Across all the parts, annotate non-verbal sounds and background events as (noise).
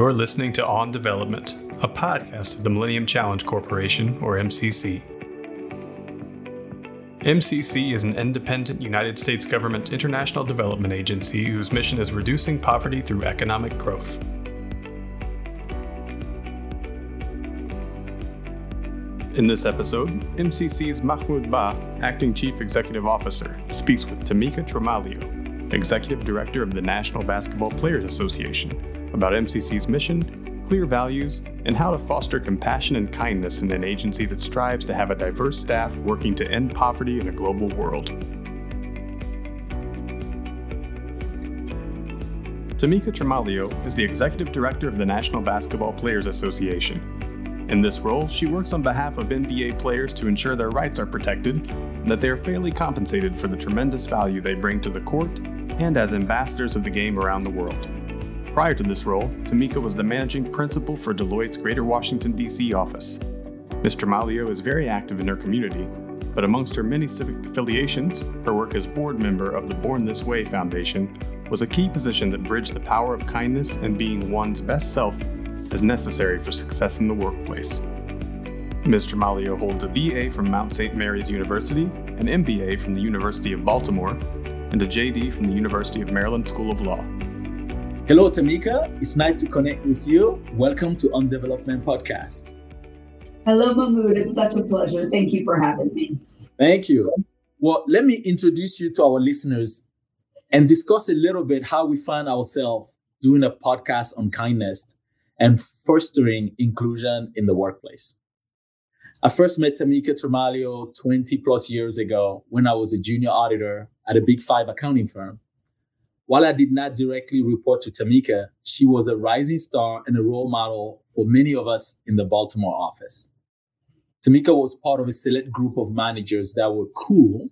You're listening to On Development, a podcast of the Millennium Challenge Corporation, or MCC. MCC is an independent United States government international development agency whose mission is reducing poverty through economic growth. In this episode, MCC's Mahmoud Bah, Acting Chief Executive Officer, speaks with Tamika Tremaglio, Executive Director of the National Basketball Players Association, about MCC's mission, clear values, and how to foster compassion and kindness in an agency that strives to have a diverse staff working to end poverty in a global world. Tamika Tremaglio is the Executive Director of the National Basketball Players Association. In this role, she works on behalf of NBA players to ensure their rights are protected and that they are fairly compensated for the tremendous value they bring to the court and as ambassadors of the game around the world. Prior to this role, Tamika was the managing principal for Deloitte's Greater Washington, D.C. office. Ms. Tremaglio is very active in her community, but amongst her many civic affiliations, her work as board member of the Born This Way Foundation was a key position that bridged the power of kindness and being one's best self as necessary for success in the workplace. Ms. Tremaglio holds a BA from Mount St. Mary's University, an MBA from the University of Baltimore, and a JD from the University of Maryland School of Law. Hello, Tamika. It's nice to connect with you. Welcome to On Development Podcast. Hello, Mahmoud. It's such a pleasure. Thank you for having me. Thank you. Well, let me introduce you to our listeners and discuss a little bit how we find ourselves doing a podcast on kindness and fostering inclusion in the workplace. I first met Tamika Tremaglio 20 plus years ago when I was a junior auditor at a big five accounting firm. While I did not directly report to Tamika, she was a rising star and a role model for many of us in the Baltimore office. Tamika was part of a select group of managers that were cool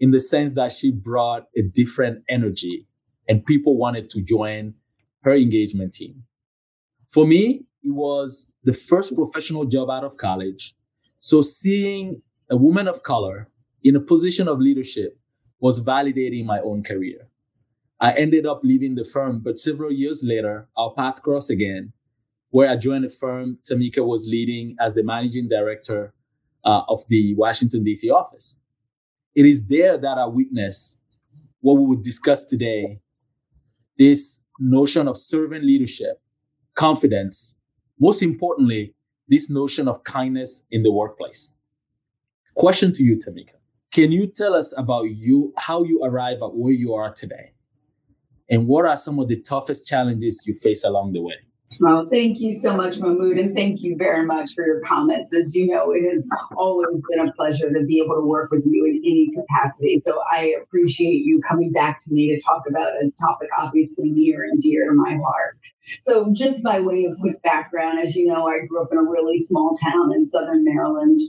in the sense that she brought a different energy and people wanted to join her engagement team. For me, it was the first professional job out of college. So seeing a woman of color in a position of leadership was validating my own career. I ended up leaving the firm, but several years later, our paths crossed again, where I joined a firm Tamika was leading as the managing director uh, of the Washington, D.C. office. It is there that I witnessed what we would discuss today this notion of servant leadership, confidence, most importantly, this notion of kindness in the workplace. Question to you, Tamika. Can you tell us about you, how you arrive at where you are today? And what are some of the toughest challenges you face along the way? Well, thank you so much, Mahmoud, and thank you very much for your comments. As you know, it has always been a pleasure to be able to work with you in any capacity. So I appreciate you coming back to me to talk about a topic obviously near and dear to my heart. So, just by way of quick background, as you know, I grew up in a really small town in southern Maryland,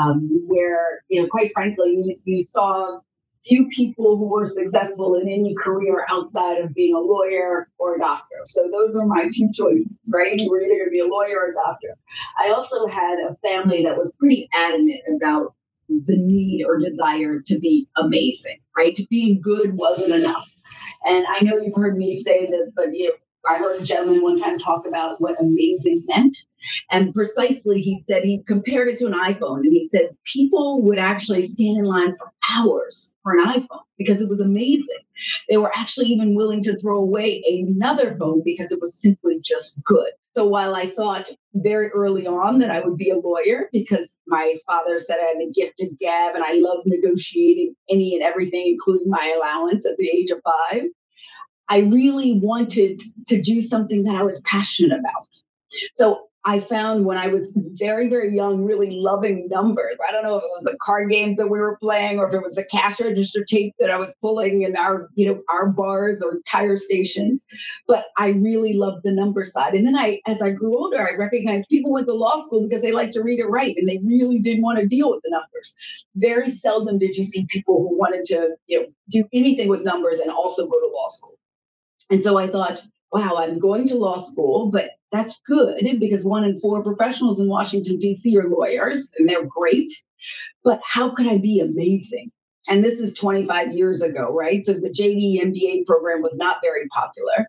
um, where, you know, quite frankly, you, you saw few people who were successful in any career outside of being a lawyer or a doctor. So those are my two choices, right? You were either going to be a lawyer or a doctor. I also had a family that was pretty adamant about the need or desire to be amazing, right? To being good wasn't enough. And I know you've heard me say this, but you know, I heard a gentleman one time talk about what amazing meant. And precisely, he said he compared it to an iPhone. And he said people would actually stand in line for hours for an iPhone because it was amazing. They were actually even willing to throw away another phone because it was simply just good. So while I thought very early on that I would be a lawyer because my father said I had a gifted gab and I loved negotiating any and everything, including my allowance at the age of five, I really wanted to do something that I was passionate about. So I found when I was very, very young, really loving numbers. I don't know if it was the card games that we were playing or if it was a cash register tape that I was pulling in our, you know, our bars or tire stations. But I really loved the number side. And then I, as I grew older, I recognized people went to law school because they liked to read and write and they really didn't want to deal with the numbers. Very seldom did you see people who wanted to, you know, do anything with numbers and also go to law school. And so I thought, wow, I'm going to law school, but that's good because one in four professionals in Washington, D.C. are lawyers and they're great. But how could I be amazing? And this is 25 years ago, right? So the JD MBA program was not very popular.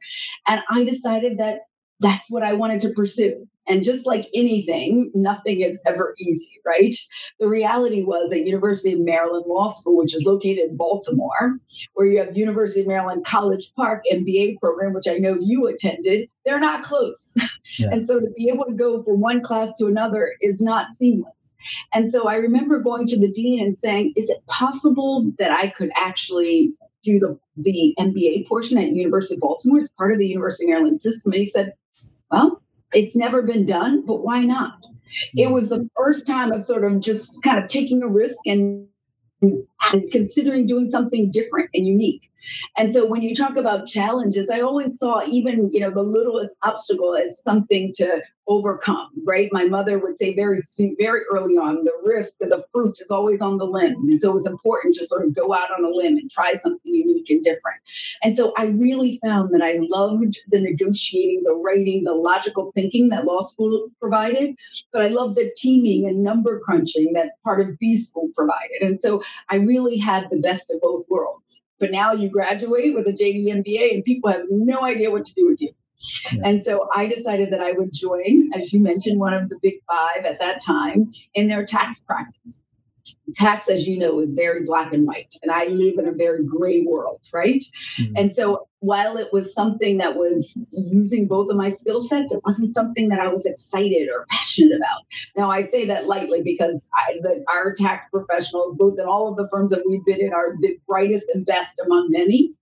And I decided that that's what I wanted to pursue. And just like anything, nothing is ever easy, right? The reality was at University of Maryland Law School, which is located in Baltimore, where you have University of Maryland College Park MBA program, which I know you attended, they're not close. (laughs) Yeah. and so to be able to go from one class to another is not seamless. And so I remember going to the dean and saying, is it possible that I could actually do the, the MBA portion at University of Baltimore as part of the University of Maryland system? And he said, well, it's never been done, but why not? It hmm. was the first time of sort of just kind of taking a risk and and considering doing something different and unique. And so when you talk about challenges, I always saw even, you know, the littlest obstacle as something to overcome, right? My mother would say very soon, very early on, the risk of the fruit is always on the limb. And so it was important to sort of go out on a limb and try something unique and different. And so I really found that I loved the negotiating, the writing, the logical thinking that law school provided, but I loved the teaming and number crunching that part of B school provided. And so I really had the best of both worlds. But now you graduate with a JD MBA and people have no idea what to do with you. Yeah. And so I decided that I would join, as you mentioned, one of the big five at that time in their tax practice tax, as you know, is very black and white. And I live in a very gray world, right? Mm-hmm. And so while it was something that was using both of my skill sets, it wasn't something that I was excited or passionate about. Now, I say that lightly because I, the, our tax professionals, both in all of the firms that we've been in, are the brightest and best among many.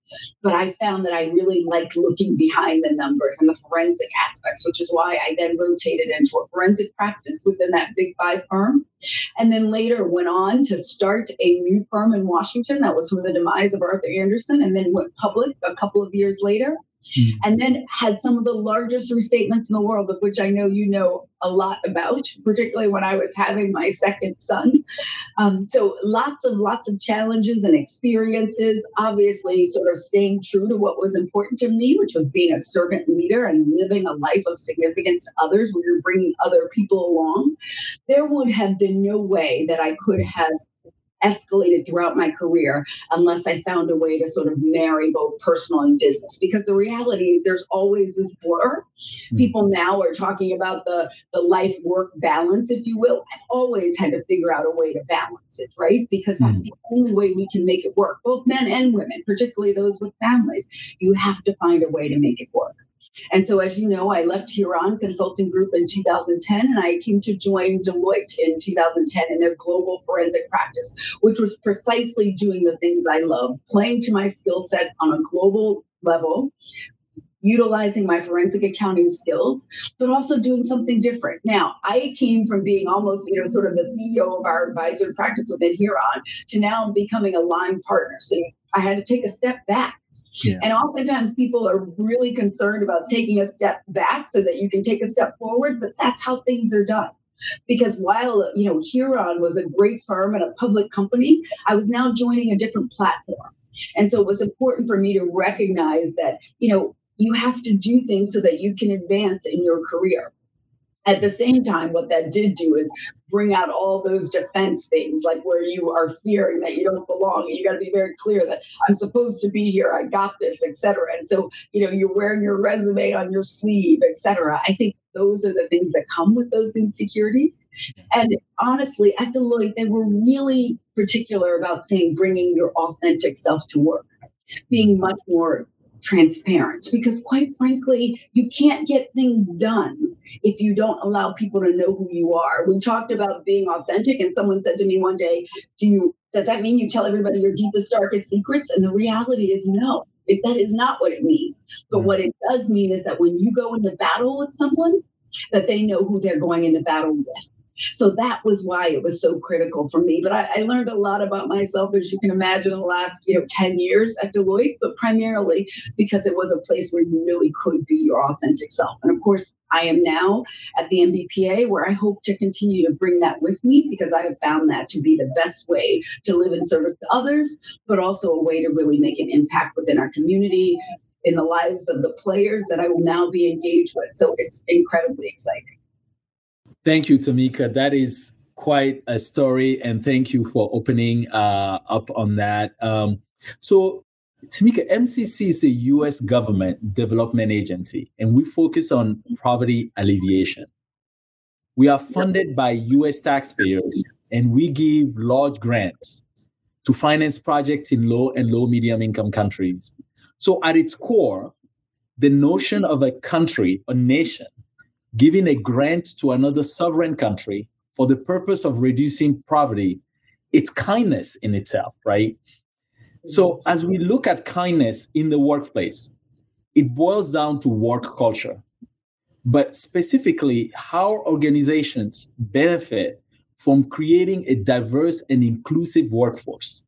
But I found that I really liked looking behind the numbers and the forensic aspects, which is why I then rotated into a forensic practice within that big five firm. And then later went on to start a new firm in Washington that was from the demise of Arthur Andersen and then went public a couple of years later. Mm-hmm. And then had some of the largest restatements in the world, of which I know you know a lot about, particularly when I was having my second son. Um, so lots of lots of challenges and experiences. Obviously, sort of staying true to what was important to me, which was being a servant leader and living a life of significance to others when you're bringing other people along. There would have been no way that I could have escalated throughout my career unless I found a way to sort of marry both personal and business. Because the reality is there's always this blur. Mm-hmm. People now are talking about the, the life work balance, if you will. I've always had to figure out a way to balance it, right? Because that's mm-hmm. the only way we can make it work, both men and women, particularly those with families. You have to find a way to make it work. And so, as you know, I left Huron Consulting Group in 2010 and I came to join Deloitte in 2010 in their global forensic practice, which was precisely doing the things I love, playing to my skill set on a global level, utilizing my forensic accounting skills, but also doing something different. Now, I came from being almost, you know, sort of the CEO of our advisory practice within Huron to now becoming a line partner. So I had to take a step back yeah. And oftentimes people are really concerned about taking a step back so that you can take a step forward, but that's how things are done. Because while you know Huron was a great firm and a public company, I was now joining a different platform. And so it was important for me to recognize that, you know, you have to do things so that you can advance in your career. At the same time, what that did do is bring out all those defense things, like where you are fearing that you don't belong. You got to be very clear that I'm supposed to be here, I got this, etc. And so, you know, you're wearing your resume on your sleeve, etc. I think those are the things that come with those insecurities. And honestly, at Deloitte, they were really particular about saying bringing your authentic self to work, being much more transparent. Because quite frankly you can't get things done if you don't allow people to know who you are. We talked about being authentic and someone said to me one day do you does that mean you tell everybody your deepest darkest secrets? And the reality is no that is not what it means. But mm-hmm. what it does mean is that when you go into battle with someone that they know who they're going into battle with so that was why it was so critical for me. But I, I, learned a lot about myself, as you can imagine, in the last you know 10 years at Deloitte, but primarily because it was a place where you really could be your authentic self. And of course, I am now at the NBPA, where I hope to continue to bring that with me because I have found that to be the best way to live in service to others, but also a way to really make an impact within our community, in the lives of the players that I will now be engaged with. So it's incredibly exciting. Thank you, Tamika. That is quite a story, and thank you for opening uh, up on that. Um, so, Tamika, MCC is a US government development agency, and we focus on poverty alleviation. We are funded by US taxpayers, and we give large grants to finance projects in low and low medium income countries. So, at its core, the notion of a country, a nation, giving a grant to another sovereign country for the purpose of reducing poverty, it's kindness in itself, right? So, as we look at kindness in the workplace, it boils down to work culture, but specifically how organizations benefit from creating a diverse and inclusive workforce.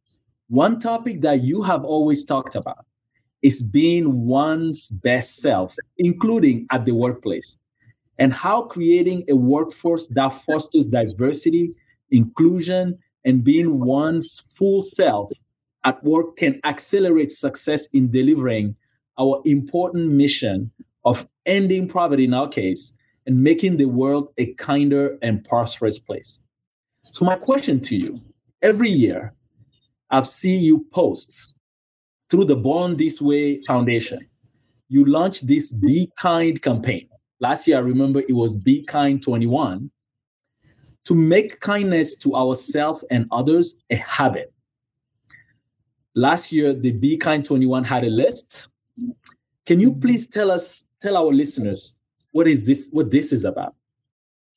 One topic that you have always talked about is being one's best self, including at the workplace, and how creating a workforce that fosters diversity, inclusion, and being one's full self at work can accelerate success in delivering our important mission of ending poverty in our case and making the world a kinder and prosperous place. So, my question to you every year, I've seen you post through the Born This Way Foundation. You launched this Be Kind campaign. Last year, I remember it was Be Kind 21 to make kindness to ourselves and others a habit. Last year, the Be Kind 21 had a list. Can you please tell us, tell our listeners, what is this, what this is about?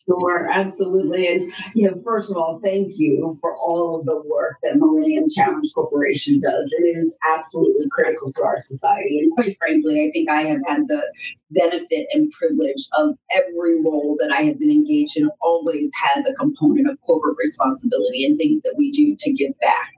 Sure, absolutely. And, you know, first of all, thank you for all of the work that Millennium Challenge Corporation does. It is absolutely critical to our society. And quite frankly, I think I have had the benefit and privilege of every role that I have been engaged in always has a component of corporate responsibility and things that we do to give back.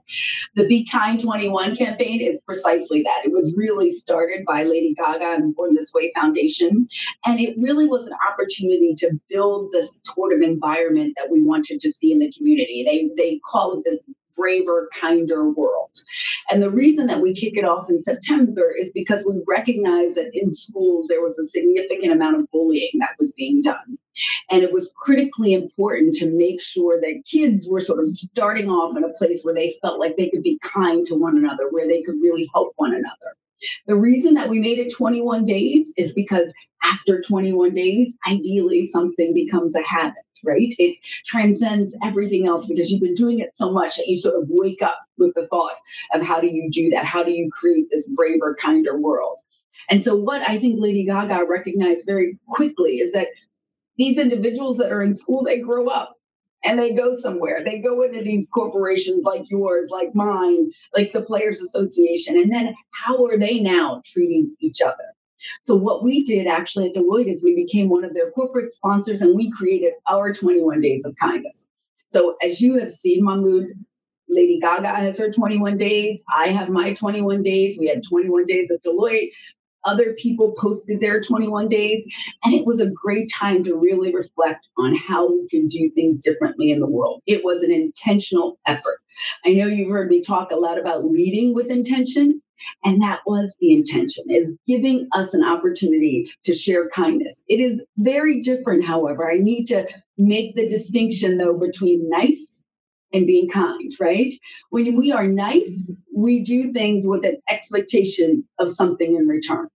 The Be Kind 21 campaign is precisely that. It was really started by Lady Gaga and Born This Way Foundation. And it really was an opportunity to build this sort of environment that we wanted to see in the community. They they call it this braver, kinder world. And the reason that we kick it off in September is because we recognize that in schools there was a significant amount of bullying that was being done. And it was critically important to make sure that kids were sort of starting off in a place where they felt like they could be kind to one another, where they could really help one another. The reason that we made it 21 days is because after 21 days, ideally something becomes a habit, right? It transcends everything else because you've been doing it so much that you sort of wake up with the thought of how do you do that? How do you create this braver, kinder world? And so, what I think Lady Gaga recognized very quickly is that these individuals that are in school, they grow up and they go somewhere. They go into these corporations like yours, like mine, like the Players Association. And then how are they now treating each other? So what we did actually at Deloitte is we became one of their corporate sponsors and we created our 21 days of kindness. So as you have seen, Mahmoud, Lady Gaga has her 21 days. I have my 21 days. We had 21 days at Deloitte. Other people posted their 21 days. And it was a great time to really reflect on how we can do things differently in the world. It was an intentional effort. I know you've heard me talk a lot about leading with intention. And that was the intention, is giving us an opportunity to share kindness. It is very different, however. I need to make the distinction, though, between nice and being kind, right? When we are nice, we do things with an expectation of something in return,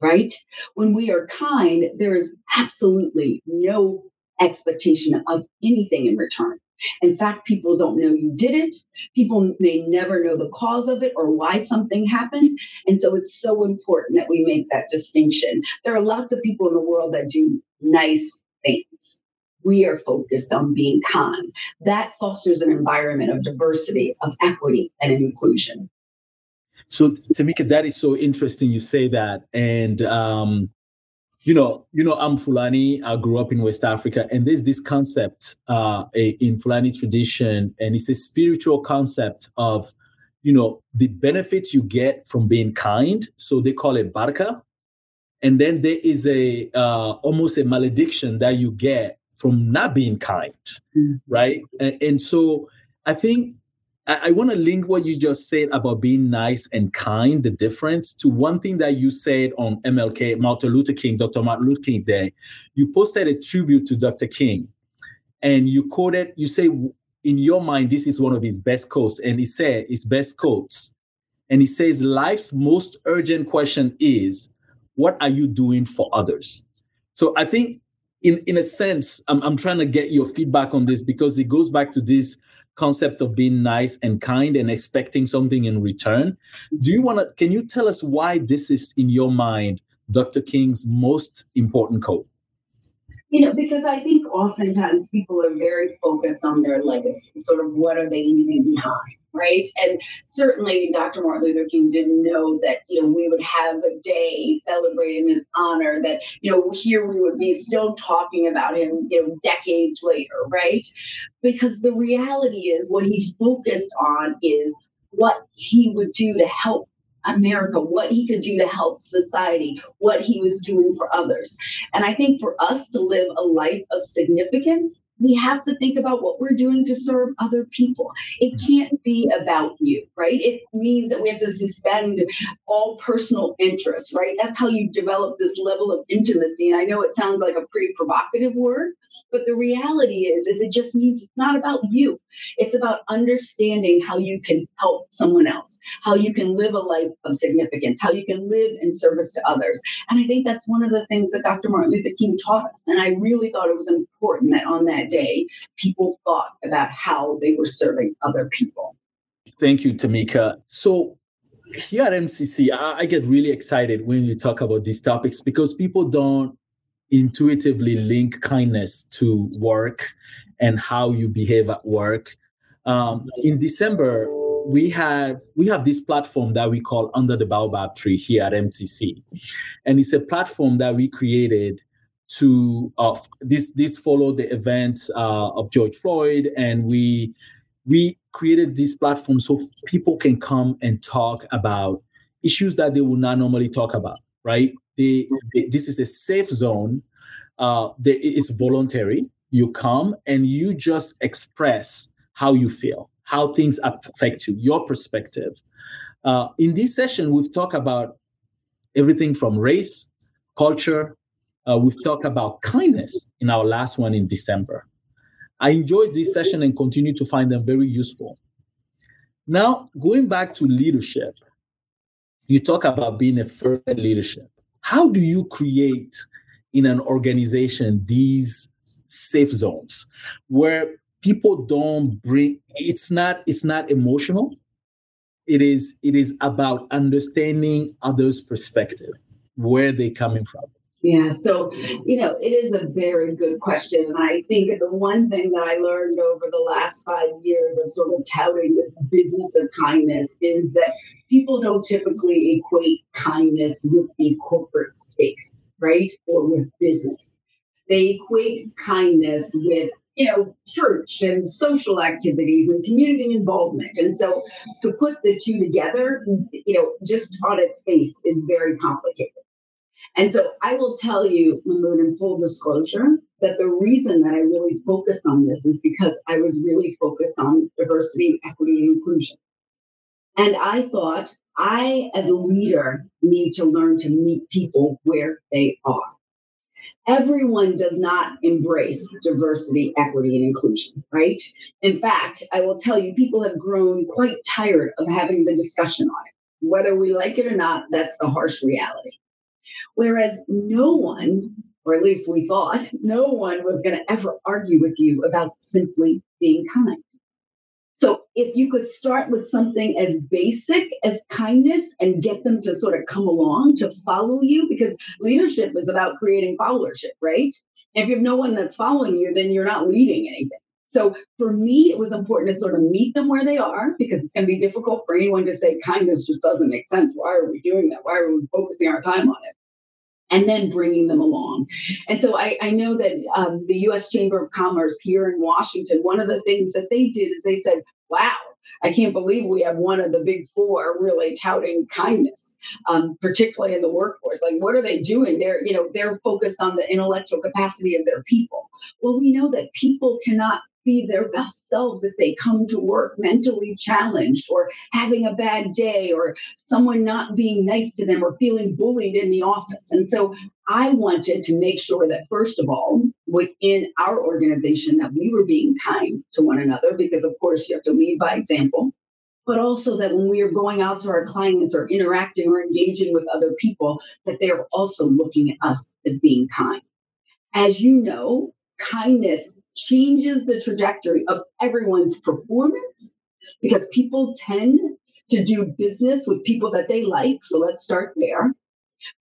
right? When we are kind, there is absolutely no expectation of anything in return. In fact, people don't know you did it. People may never know the cause of it or why something happened. And so it's so important that we make that distinction. There are lots of people in the world that do nice things. We are focused on being kind. That fosters an environment of diversity, of equity, and inclusion. So, Tamika, that is so interesting you say that. And um, you know, you know, I'm Fulani. I grew up in West Africa, and there's this concept uh, in Fulani tradition, and it's a spiritual concept of, you know, the benefits you get from being kind. So they call it baraka, and then there is a uh, almost a malediction that you get from not being kind, mm-hmm. right? And, and so I think I, I want to link what you just said about being nice and kind, the difference, to one thing that you said on MLK, Martin Luther King, Dr. Martin Luther King Day. You posted a tribute to Dr. King, and you quoted, you say, in your mind, this is one of his best quotes, and he said his best quotes. And he says, life's most urgent question is, what are you doing for others? So I think, in, in a sense, I'm, I'm trying to get your feedback on this because it goes back to this concept of being nice and kind and expecting something in return. Do you want to, can you tell us why this is in your mind, Dr. King's most important code? You know, because I think oftentimes people are very focused on their legacy, sort of what are they leaving behind, right? And certainly Dr. Martin Luther King didn't know that, you know, we would have a day celebrating his honor, that, you know, here we would be still talking about him, you know, decades later, right? Because the reality is what he focused on is what he would do to help America, what he could do to help society, what he was doing for others. And I think for us to live a life of significance, we have to think about what we're doing to serve other people. It can't be about you, right? It means that we have to suspend all personal interests, right? That's how you develop this level of intimacy. And I know it sounds like a pretty provocative word, but the reality is, is it just means it's not about you. It's about understanding how you can help someone else, how you can live a life of significance, how you can live in service to others. And I think that's one of the things that Dr. Martin Luther King taught us. And I really thought it was important that on that day, people thought about how they were serving other people. Thank you, Tamika. So here at MCC, I, I get really excited when you talk about these topics because people don't intuitively link kindness to work and how you behave at work. Um, in December, we have we have this platform that we call Under the Baobab Tree here at MCC, and it's a platform that we created to uh, this this followed the event uh, of George Floyd, and we we created this platform so people can come and talk about issues that they would not normally talk about. Right? They, they this is a safe zone. Uh, there, it's voluntary. You come and you just express how you feel, how things affect you, your perspective. Uh, in this session, we've talked about everything from race, culture, uh, we've talked about kindness in our last one in December. I enjoyed this session and continue to find them very useful. Now, going back to leadership, you talk about being a first leadership. How do you create in an organization these safe zones where people don't bring it's not it's not emotional it is it is about understanding others perspective where they're coming from yeah, so you know, it is a very good question. And I think the one thing that I learned over the last five years of sort of touting this business of kindness is that people don't typically equate kindness with the corporate space, right? Or with business. They equate kindness with you know, church and social activities and community involvement. And so to put the two together, you know, just on its face is very complicated. And so I will tell you, Mahmoud, in full disclosure, that the reason that I really focused on this is because I was really focused on diversity, equity, and inclusion. And I thought I, as a leader, need to learn to meet people where they are. Everyone does not embrace diversity, equity, and inclusion, right? In fact, I will tell you, people have grown quite tired of having the discussion on it. Whether we like it or not, that's the harsh reality. Whereas no one, or at least we thought, no one was going to ever argue with you about simply being kind. So if you could start with something as basic as kindness and get them to sort of come along to follow you, because leadership is about creating followership, right? If you have no one that's following you, then you're not leading anything. So for me, it was important to sort of meet them where they are because it's going to be difficult for anyone to say kindness just doesn't make sense. Why are we doing that? Why are we focusing our time on it? And then bringing them along. And so I, I know that um, the US Chamber of Commerce here in Washington, one of the things that they did is they said, wow, I can't believe we have one of the big four really touting kindness, um, particularly in the workforce. Like, what are they doing? They're, you know, they're focused on the intellectual capacity of their people. Well, we know that people cannot be their best selves if they come to work mentally challenged or having a bad day or someone not being nice to them or feeling bullied in the office. And so I wanted to make sure that, first of all, within our organization, that we were being kind to one another, because of course you have to lead by example. but also that when we are going out to our clients or interacting or engaging with other people, that they're also looking at us as being kind. As you know, kindness changes the trajectory of everyone's performance because people tend to do business with people that they like. So let's start there.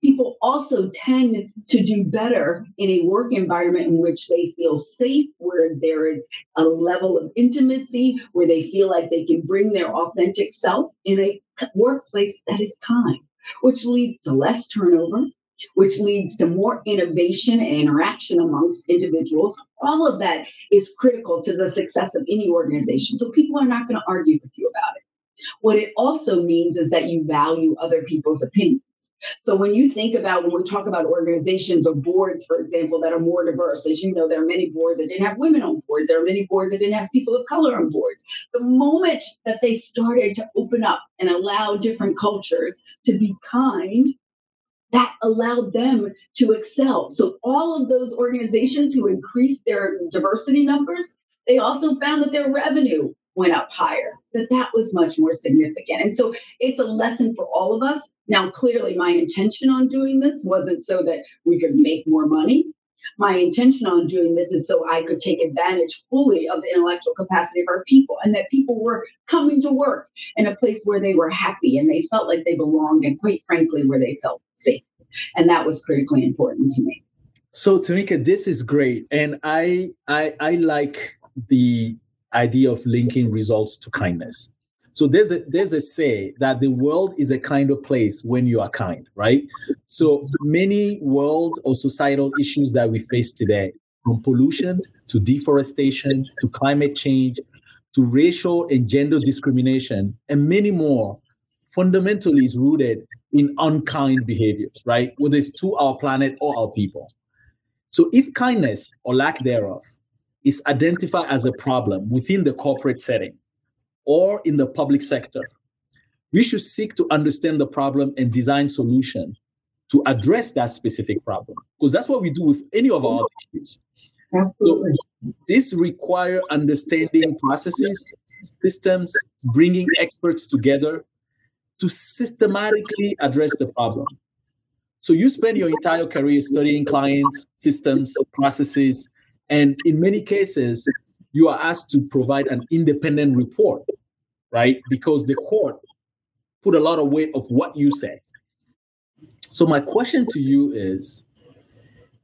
People also tend to do better in a work environment in which they feel safe, where there is a level of intimacy, where they feel like they can bring their authentic self in a workplace that is kind, which leads to less turnover, which leads to more innovation and interaction amongst individuals. All of that is critical to the success of any organization. So people are not going to argue with you about it. What it also means is that you value other people's opinions. So when you think about when we talk about organizations or boards, for example, that are more diverse, as you know, there are many boards that didn't have women on boards. There are many boards that didn't have people of color on boards. The moment that they started to open up and allow different cultures to be kind, that allowed them to excel. So all of those organizations who increased their diversity numbers, they also found that their revenue went up higher, that that was much more significant. And so it's a lesson for all of us. Now, clearly, my intention on doing this wasn't so that we could make more money. My intention on doing this is so I could take advantage fully of the intellectual capacity of our people and that people were coming to work in a place where they were happy and they felt like they belonged and, quite frankly, where they felt And that was critically important to me. So Tamika, this is great. And I I I like the idea of linking results to kindness. So there's a there's a say that the world is a kind of place when you are kind, right? So many world or societal issues that we face today, from pollution to deforestation to climate change to racial and gender discrimination and many more, fundamentally is rooted in unkind behaviors, right? Whether it's to our planet or our people. So if kindness or lack thereof is identified as a problem within the corporate setting or in the public sector, we should seek to understand the problem and design solution to address that specific problem because that's what we do with any of our issues. So this require understanding processes, systems, bringing experts together to systematically address the problem. So you spend your entire career studying clients, systems, processes, and in many cases, you are asked to provide an independent report, right? Because the court put a lot of weight of what you said. So my question to you is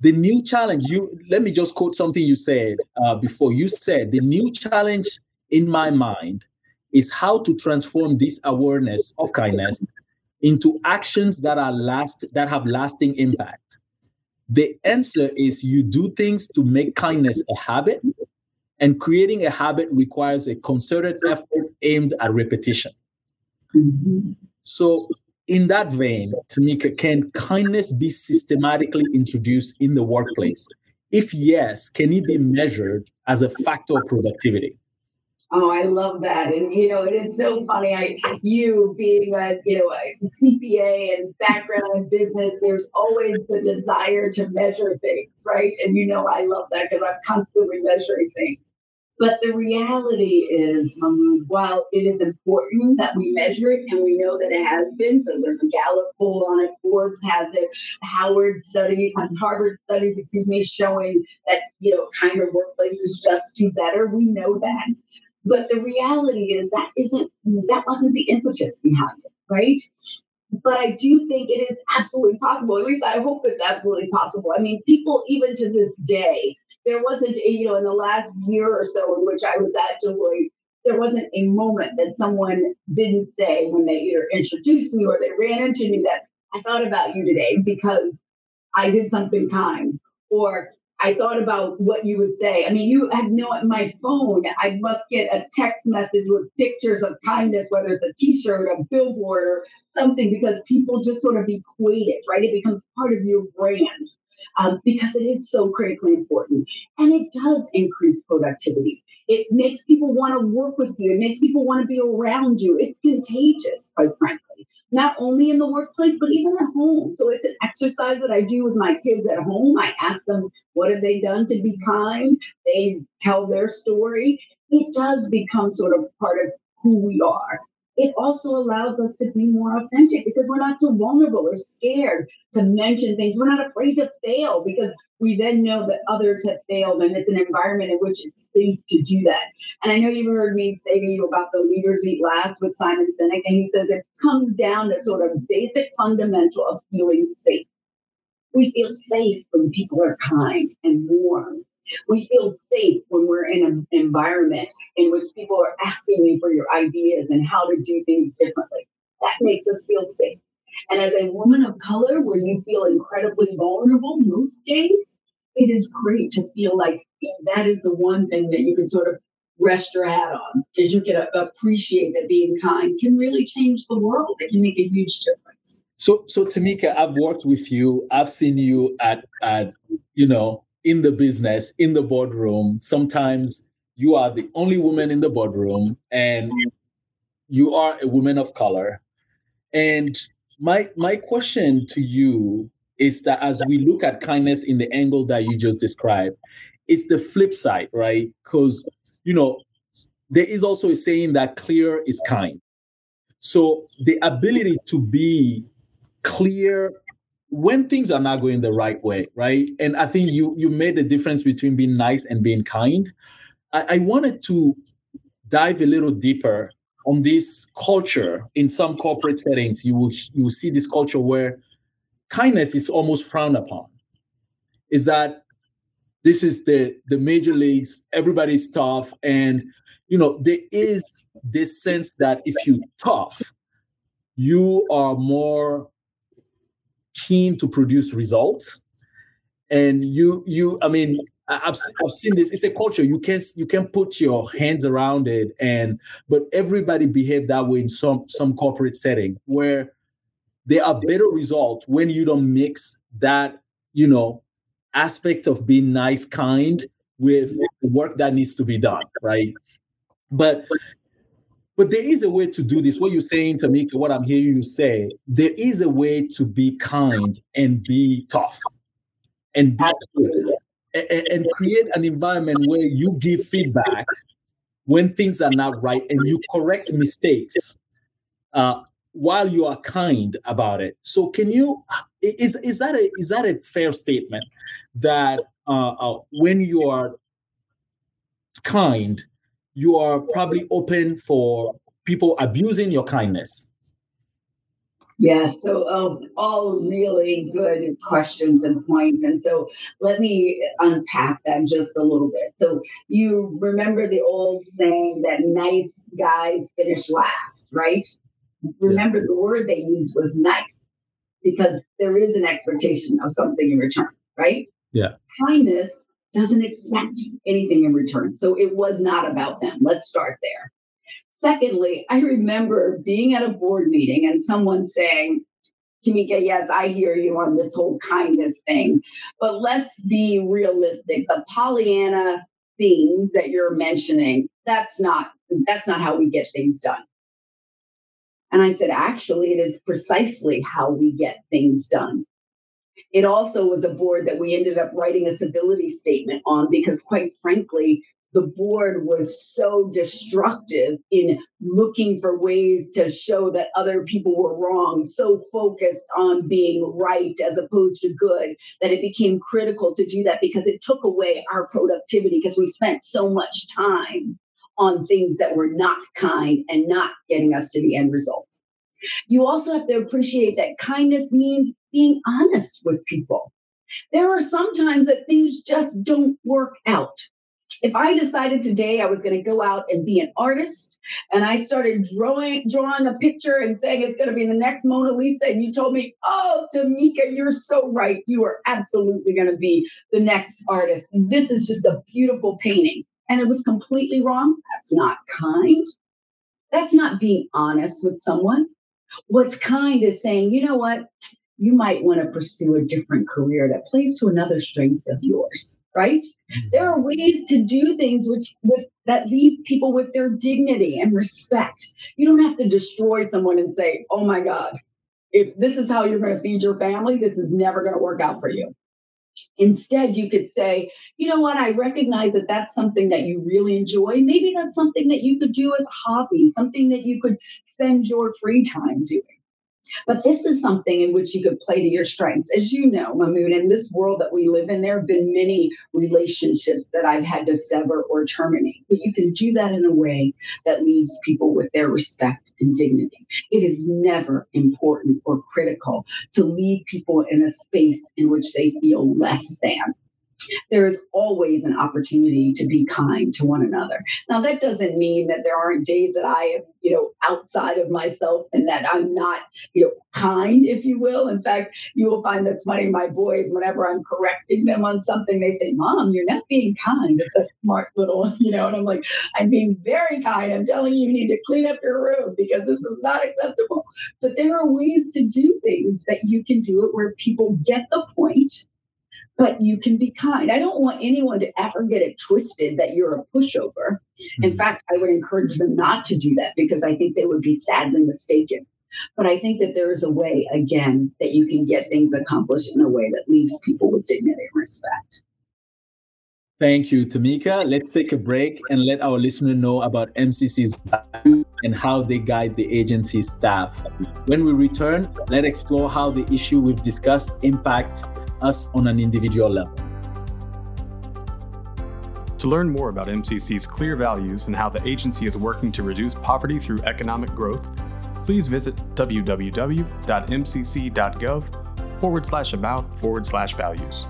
the new challenge you let me just quote something you said uh, before you said the new challenge in my mind is how to transform this awareness of kindness into actions that are last that have lasting impact the answer is you do things to make kindness a habit, and creating a habit requires a concerted effort aimed at repetition. So, in that vein, Tamika, can kindness be systematically introduced in the workplace? If yes, can it be measured as a factor of productivity? Oh, I love that. And you know, it is so funny. I you being a you know a CPA and background in business, there's always the desire to measure things, right? And you know I love that because I'm constantly measuring things. But the reality is, Mahmoud, while it is important that we measure it, and we know that it has been, so there's a Gallup poll on it, Forbes has it, Howard study, Harvard studies, excuse me, showing that you know kinder workplaces just do better. We know that. But the reality is that isn't that wasn't the impetus behind it, right? But I do think it is absolutely possible. At least I hope it's absolutely possible. I mean, people even to this day, there wasn't a, you know in the last year or so in which I was at Deloitte, there wasn't a moment that someone didn't say when they either introduced me or they ran into me that I thought about you today because I did something kind or I thought about what you would say. I mean, you have no my phone. I must get a text message with pictures of kindness, whether it's a T-shirt, a billboard, or something, because people just sort of equate it, right? It becomes part of your brand um, because it is so critically important, and it does increase productivity. It makes people want to work with you. It makes people want to be around you. It's contagious, quite frankly not only in the workplace, but even at home. So it's an exercise that I do with my kids at home. I ask them, what have they done to be kind? They tell their story. It does become sort of part of who we are. It also allows us to be more authentic because we're not so vulnerable or scared to mention things. We're not afraid to fail because we then know that others have failed and it's an environment in which it's safe to do that. And I know you've heard me say to you about the Leaders Eat Last with Simon Sinek, and he says it comes down to sort of basic fundamental of feeling safe. We feel safe when people are kind and warm we feel safe when we're in an environment in which people are asking me for your ideas and how to do things differently. That makes us feel safe. And as a woman of color, where you feel incredibly vulnerable most days, it is great to feel like that is the one thing that you can sort of rest your hat on, is you can appreciate that being kind can really change the world. It can make a huge difference. So, so Tamika, I've worked with you. I've seen you at, at you know, in the business, in the boardroom. Sometimes you are the only woman in the boardroom and you are a woman of color. And my my question to you is that as we look at kindness in the angle that you just described, it's the flip side, right? Because you know, there is also a saying that clear is kind. So the ability to be clear when things are not going the right way, right? And I think you you made the difference between being nice and being kind. I, I wanted to dive a little deeper on this culture in some corporate settings. You will you will see this culture where kindness is almost frowned upon. Is that this is the the major leagues, everybody's tough, and you know there is this sense that if you tough, you are more keen to produce results. And you you i mean I've, I've seen this. It's a culture. You can you can put your hands around it. And but everybody behave that way in some some corporate setting where there are better results when you don't mix that you know aspect of being nice kind with the work that needs to be done right? But but there is a way to do this. What you're saying, Tamika, what I'm hearing you say, there is a way to be kind and be tough and be and, and create an environment where you give feedback when things are not right and you correct mistakes uh, while you are kind about it. So, can you is is that a is that a fair statement that uh, uh, when you are kind, you are probably open for people abusing your kindness. Yeah, so um, all really good questions and points. And so let me unpack that just a little bit. So you remember the old saying that nice guys finish last, right? Remember yeah. the word they used was nice because there is an expectation of something in return, right? Yeah. Kindness doesn't expect anything in return. So it was not about them. Let's start there. Secondly, I remember being at a board meeting and someone saying, Tamika, yes, I hear you on this whole kindness thing, but let's be realistic. The Pollyanna things that you're mentioning, that's not that's not how we get things done. And I said, actually, it is precisely how we get things done. It also was a board that we ended up writing a civility statement on because, quite frankly, the board was so destructive in looking for ways to show that other people were wrong, so focused on being right as opposed to good, that it became critical to do that because it took away our productivity because we spent so much time on things that were not kind and not getting us to the end result. You also have to appreciate that kindness means being honest with people. There are some times that things just don't work out. If I decided today I was going to go out and be an artist and I started drawing drawing a picture and saying it's going to be the next Mona Lisa and you told me, "Oh, Tamika, you're so right. You are absolutely going to be the next artist. This is just a beautiful painting." And it was completely wrong. That's not kind. That's not being honest with someone. What's kind is saying, you know what? You might want to pursue a different career that plays to another strength of yours, right? Mm-hmm. There are ways to do things which with that leave people with their dignity and respect. You don't have to destroy someone and say, "Oh my God, if this is how you're going to feed your family, this is never going to work out for you." Instead, you could say, you know what, I recognize that that's something that you really enjoy. Maybe that's something that you could do as a hobby, something that you could spend your free time doing. But this is something in which you could play to your strengths. As you know, Mahmoud, in this world that we live in, there have been many relationships that I've had to sever or terminate. But you can do that in a way that leaves people with their respect and dignity. It is never important or critical to leave people in a space in which they feel less than there is always an opportunity to be kind to one another. Now, that doesn't mean that there aren't days that I am, you know, outside of myself and that I'm not, you know, kind, if you will. In fact, you will find that's funny. My boys, whenever I'm correcting them on something, they say, Mom, you're not being kind. It's a smart little, (laughs) you know, and I'm like, I'm being very kind. I'm telling you, you need to clean up your room because this is not acceptable. But there are ways to do things that you can do it where people get the point but you can be kind. I don't want anyone to ever get it twisted that you're a pushover. In hmm. fact, I would encourage them not to do that because I think they would be sadly mistaken. But I think that there is a way, again, that you can get things accomplished in a way that leaves people with dignity and respect. Thank you, Tamika. Let's take a break and let our listener know about MCC's value and how they guide the agency staff. When we return, let's explore how the issue we've discussed impacts us on an individual level. To learn more about MCC's clear values and how the agency is working to reduce poverty through economic growth, please visit www.mcc.gov forward slash about forward slash values.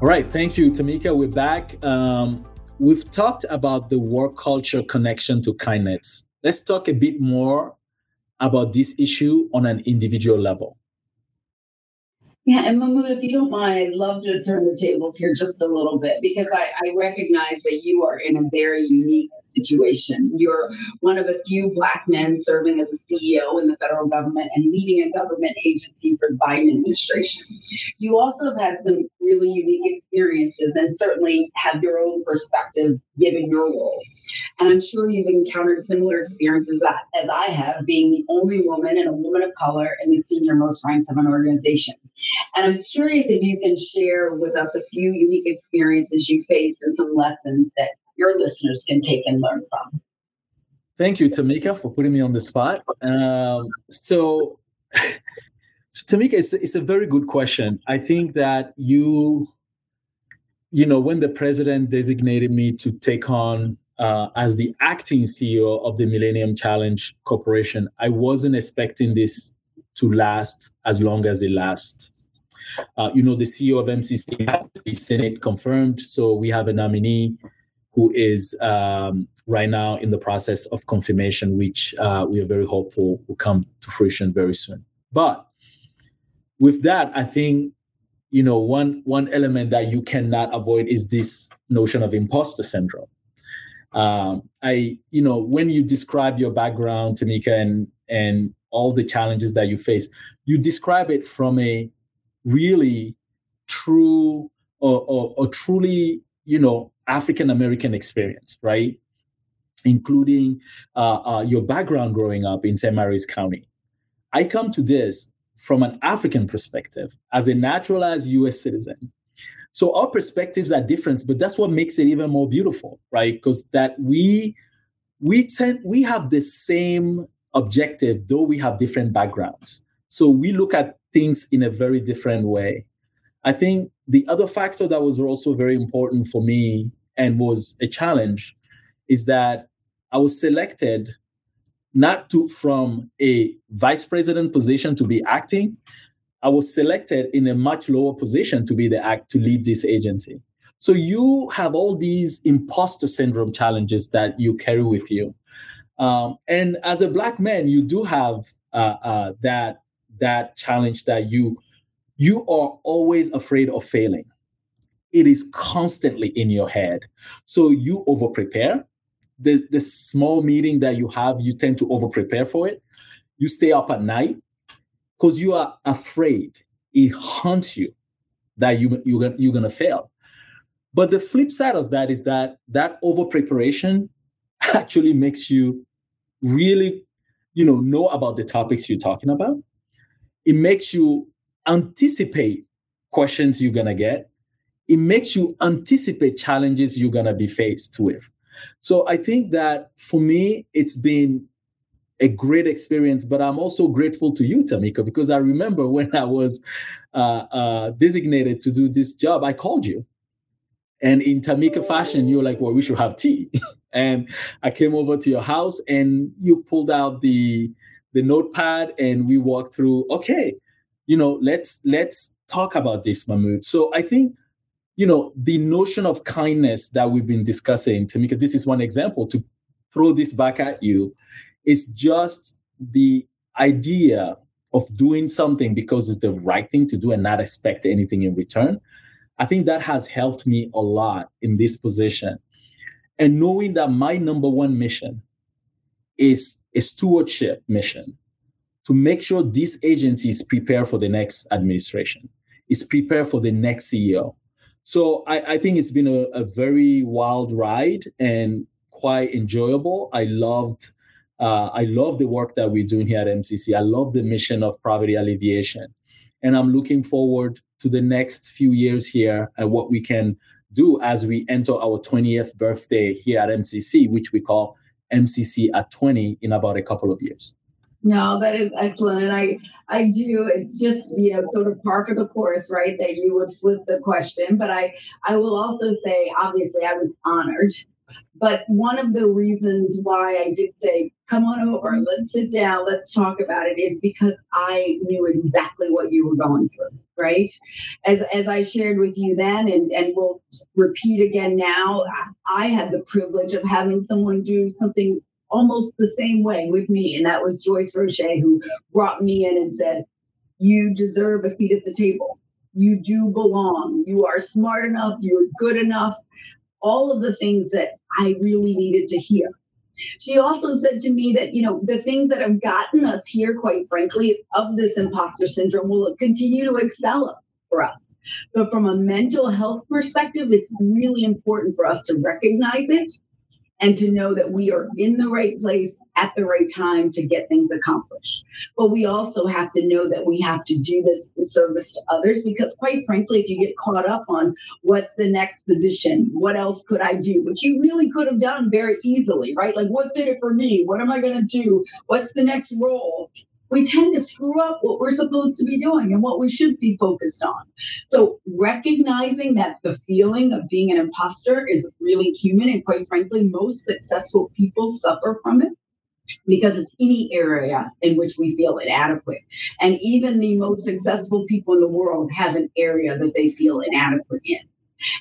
All right, thank you, Tamika. We're back. Um, we've talked about the work culture connection to kindness. Let's talk a bit more about this issue on an individual level. Yeah, and Mahmoud, if you don't mind, I'd love to turn the tables here just a little bit because I, I, recognize that you are in a very unique situation. You're one of a few Black men serving as a CEO in the federal government and leading a government agency for the Biden administration. You also have had some really unique experiences and certainly have your own perspective given your role. And I'm sure you've encountered similar experiences as I have, being the only woman and a woman of color in the senior most ranks of an organization. And I'm curious if you can share with us a few unique experiences you faced and some lessons that your listeners can take and learn from. Thank you, Tamika, for putting me on the spot. Um, so, (laughs) so, Tamika, it's, it's a very good question. I think that you, you know, when the president designated me to take on uh, as the acting CEO of the Millennium Challenge Corporation, I wasn't expecting this to last as long as it lasts. Uh, you know, the CEO of MCC has to be Senate confirmed, so we have a nominee who is um, right now in the process of confirmation, which uh, we are very hopeful will come to fruition very soon. But with that, I think you know one one element that you cannot avoid is this notion of imposter syndrome um, I, you know, when you describe your background, Tamika, and and all the challenges that you face, you describe it from a really true or, or, or truly, you know, African American experience, right? Including uh, uh, your background growing up in St. Mary's County. I come to this from an African perspective as a naturalized US citizen so our perspectives are different, but that's what makes it even more beautiful, right? Because that we we tend we have the same objective, though we have different backgrounds. So we look at things in a very different way. I think the other factor that was also very important for me and was a challenge is that I was selected not to from a vice president position to be acting, I was selected in a much lower position to be the act to lead this agency. So you have all these imposter syndrome challenges that you carry with you, um, and as a black man, you do have uh, uh, that that challenge that you you are always afraid of failing. It is constantly in your head, so you over prepare. The the small meeting that you have, you tend to over prepare for it. You stay up at night because you are afraid. It haunts you that you, you're, gonna, you're gonna fail. But the flip side of that is that that over preparation (laughs) actually makes you really, you know, know about the topics you're talking about. It makes you anticipate questions you're to get. It makes you anticipate challenges you're to be faced with. So I think that for me, it's been a great experience, but I'm also grateful to you, Tamika, because I remember when I was uh, uh, designated to do this job, I called you. And in Tamika fashion, you were like, well, we should have tea. (laughs) and I came over to your house and you pulled out the the notepad and we walked through, okay, you know, let's let's talk about this, Mahmoud. So I think, you know, the notion of kindness that we've been discussing, Tamika, this is one example to throw this back at you. It's just the idea of doing something because it's the right thing to do and not expect anything in return. I think that has helped me a lot in this position. And knowing that my number one mission is a stewardship mission to make sure this agency is prepared for the next administration, is prepared for the next CEO. So I, I think it's been a, a, very wild ride and quite enjoyable. I loved uh, I love the work that we're doing here at MCC. I love the mission of poverty alleviation. And I'm looking forward to the next few years here and what we can do as we enter our 20th birthday here at MCC, which we call MCC at 20 in about a couple of years. No, that is excellent. And I I do it's just, you know, sort of par for the course, right? That you would flip the question. But I I will also say, obviously, I was honored but one of the reasons why I did say, come on over, let's sit down, let's talk about it, is because I knew exactly what you were going through, right? As, as I shared with you then, and, and we'll repeat again now, I had the privilege of having someone do something almost the same way with me. And that was Joyce Roche, who brought me in and said, You deserve a seat at the table. You do belong. You are smart enough. You're good enough all of the things that I really needed to hear. She also said to me that, you know, the things that have gotten us here, quite frankly, of this imposter syndrome will continue to excel for us. But from a mental health perspective, it's really important for us to recognize it and to know that we are in the right place at the right time to get things accomplished. But we also have to know that we have to do this in service to others because, quite frankly, if you get caught up on what's the next position, what else could I do, which you really could have done very easily, right? Like, what's in it for me? What am I going to do? What's the next role? We tend to screw up what we're supposed to be doing and what we should be focused on. So, recognizing that the feeling of being an imposter is really human, and quite frankly, most successful people suffer from it because it's any area in which we feel inadequate. And even the most successful people in the world have an area that they feel inadequate in.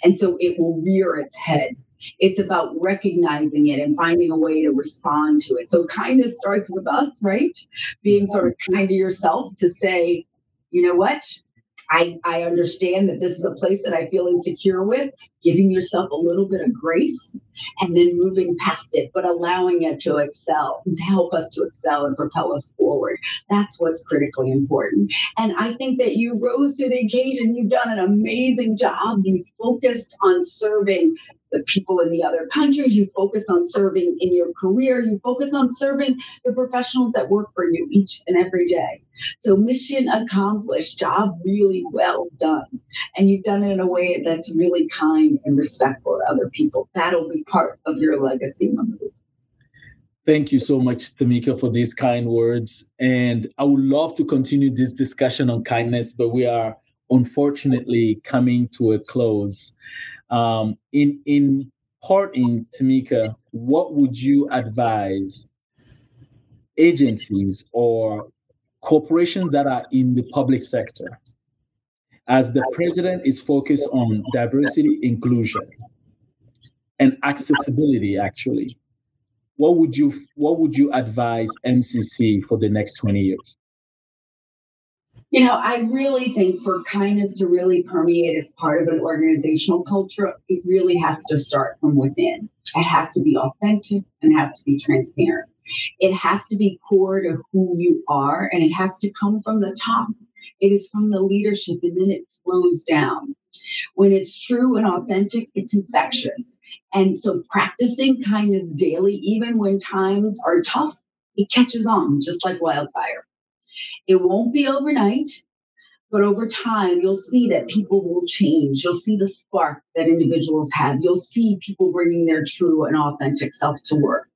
And so it will rear its head it's about recognizing it and finding a way to respond to it. So kindness starts with us, right? Being sort of kind to yourself to say, you know what? I, I understand that this is a place that I feel insecure with, giving yourself a little bit of grace and then moving past it, but allowing it to excel, to help us to excel and propel us forward. That's what's critically important. And I think that you rose to the occasion. You've done an amazing job. You focused on serving the people in the other countries. You focus on serving in your career. You focus on serving the professionals that work for you each and every day. So, mission accomplished, job really well done. And you've done it in a way that's really kind and respectful to other people. That'll be part of your legacy, Mahmoud. Thank you so much, Tamika, for these kind words. And I would love to continue this discussion on kindness, but we are unfortunately coming to a close. Um, in in parting, Tamika, what would you advise agencies or corporations that are in the public sector as the president is focused on diversity, inclusion, and accessibility? Actually, what would you what would you advise MCC for the next twenty years? You know, I really think for kindness to really permeate as part of an organizational culture, it really has to start from within. It has to be authentic and has to be transparent. It has to be core to who you are and it has to come from the top. It is from the leadership and then it flows down. When it's true and authentic, it's infectious. And so practicing kindness daily, even when times are tough, it catches on just like wildfire. It won't be overnight, But over time, you'll see that people will change. You'll see the spark that individuals have. You'll see people bringing their true and authentic self to work.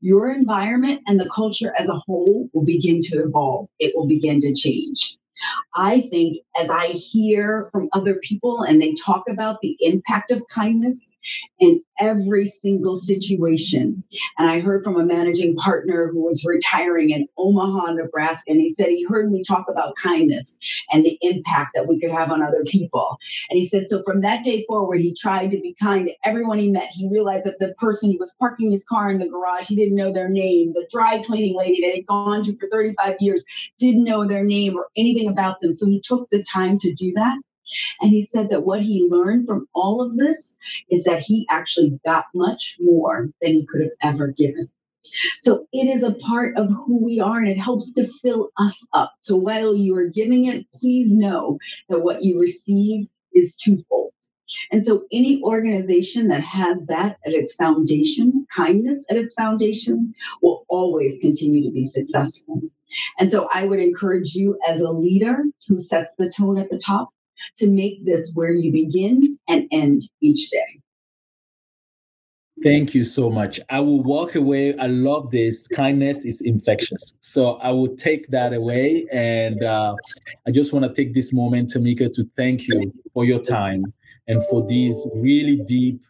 Your environment and the culture as a whole will begin to evolve. It will begin to change. I think as I hear from other people and they talk about the impact of kindness in every single situation, and I heard from a managing partner who was retiring in Omaha, Nebraska, and he said he heard me talk about kindness and the impact that we could have on other people. And he said, so from that day forward, he tried to be kind to everyone he met. He realized that the person who was parking his car in the garage, he didn't know their name. The dry cleaning lady that he'd gone to for 35 years didn't know their name or anything about them. So he took time to do that. And he said that what he learned from all of this is that he actually got much more than he could have ever given. So it is a part of who we are and it helps to fill us up. So while you are giving it, please know that what you receive is twofold. And so any organization that has that at its foundation, kindness at its foundation, will always continue to be successful. And so I would encourage you as a leader who sets the tone at the top to make this where you begin and end each day. Thank you so much. I will walk away. I love this. Kindness is infectious. So I will take that away. And uh, I just want to take this moment, Tamika, to thank you for your time and for these really deep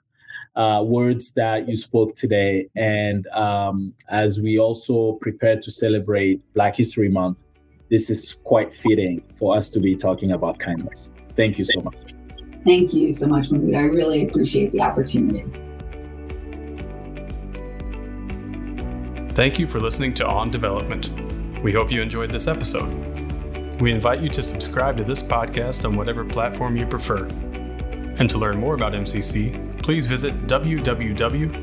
uh, words that you spoke today. And um, as we also prepare to celebrate Black History Month, this is quite fitting for us to be talking about kindness. Thank you so much. Thank you so much, Mahmoud. I really appreciate the opportunity. Thank you for listening to On Development. We hope you enjoyed this episode. We invite you to subscribe to this podcast on whatever platform you prefer. And to learn more about MCC, please visit www.mcc.gov.